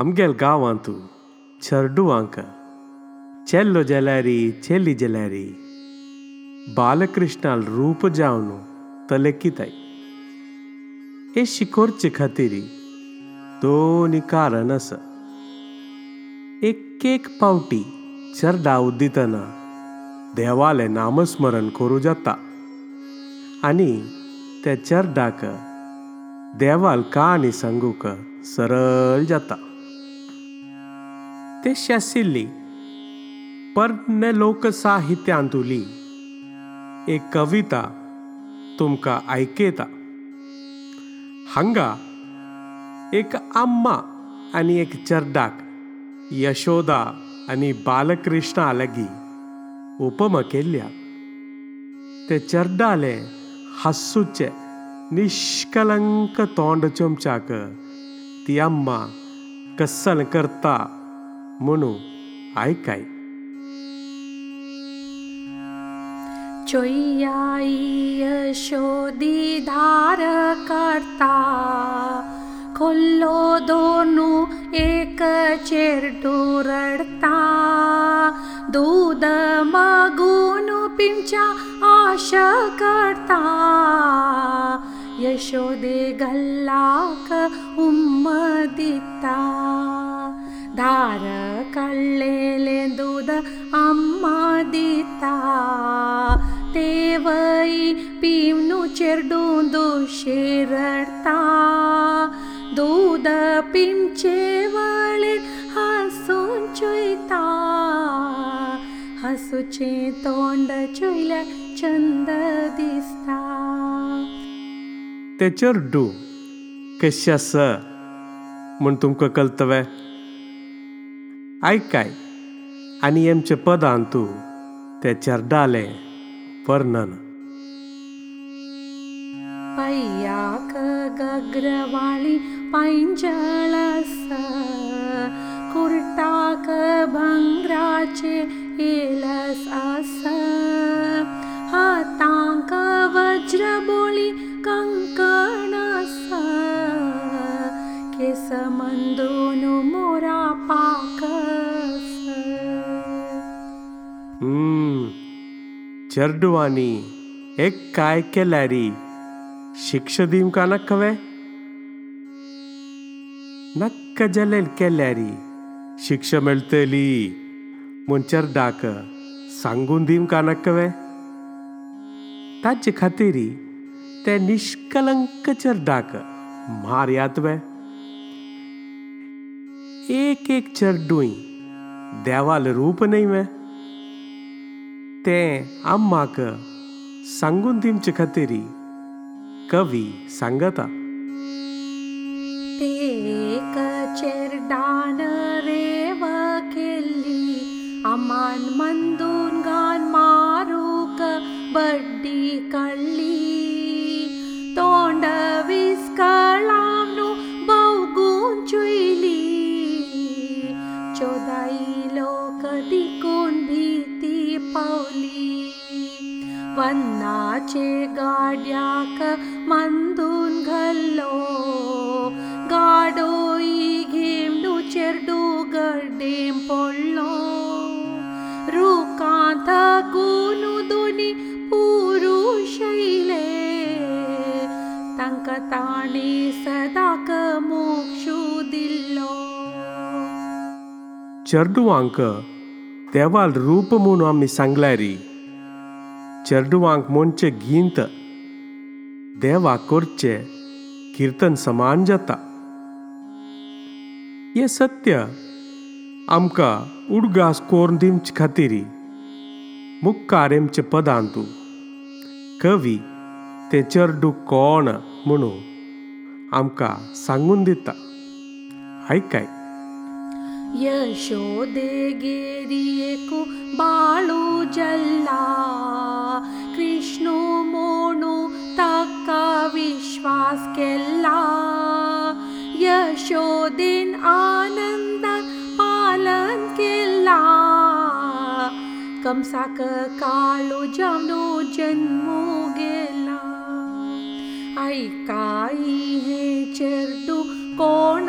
आमगेल गांवांतू तूं चेल्लो जेलारी चेली जेलारी। बालकृष्णाल रूप जावन तलेकिताय हे शिकोरचे खातीर दोन कारण आसा एक एक पावटी चरडा उदितना देवालें नामस्मरण करूं जाता। आनी त्या चर्डाक देवाल काणी सांगूक सरळ जाता। तेशी आशिल्ली पर्ण लोकसाहित्यांतुली एक कविता तुमकां आयकयता हांगा एक आम्मा आनी एक चर्डाक यशोदा आनी बालकृष्णा लागीं उपमा केल्या। ते चर्डाले हांसूचे निश्कलंक तोंड चमचाक ती आम्मा कस्सल करता म्हणू आयकाय। चोय्याई यशोदी धार करता खोल्लो दोनू दूध मागून पिंच्या आश करता यशोदे गल्लाक उम्म पिनु चे दुषे रडता दूद पिं चे वसू चुता हसु चेण्ड चुलिस्ता चे केशसु तुमकां कल्तवे आयकाय आनी आमचें पदान तूं ते चर्डाले वर्णन. पय्याक गग्रवाळी पैंजळस कुर्टाक भंगराचे येलस अस. हातांक वज्रबोळी कंकणस केस चरडुवानी एक काय के लॅरी शिक्षा दिवंका नक्कवे नक्क जलेल केल्यारी शिक्ष मेळटली मुंचर डाक सांगून दिवंका नक्कवे ताचे खातीर ते निष्कलंक निश्कलंक मार यातवे एक एक चर्डूय देवाल रूप न्हय ते आम्माक सांगून दिवचे खातीर कवी सांगता ते एक चेरडान रेव केल्ली आमान मंदून वन्नाचे गाड्याक मंदून घाल्लो गाडोई घेमडू चेरडू गड्डेम पडलो रुखांत गुनू दोनी पुरुष येयले तांकां ताणी सदाक मोक्षू दिल्लो चर्डुवांक देवाल रूप म्हणून आमी सांगल्यारी चर्डुवांक मोनचे गिंत. देवा करचे किर्तन समान जाता. हे सत्य आमकां उडगास कोरून दिवचे खातीर मुखार आमचे पदांतू कवी ते चर्डू कोण म्हणून आमकां सांगून दिता. आयकाय यशोदे गेरियेकू बाळू जल्ला। कृष्णू मोणू ताका विश्वास केला यशोदेन आनंदान पालन केला कंसाक काळू जामनू जन्मू गेला ऐकाई हे चेरडू कोण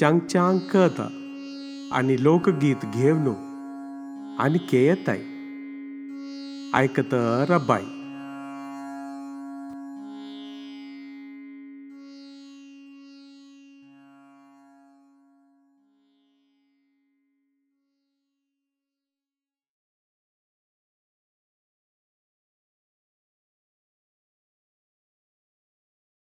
चांग चांग कथा आणि लोकगीत घेवनो आणि केयताय ऐकत रबाई.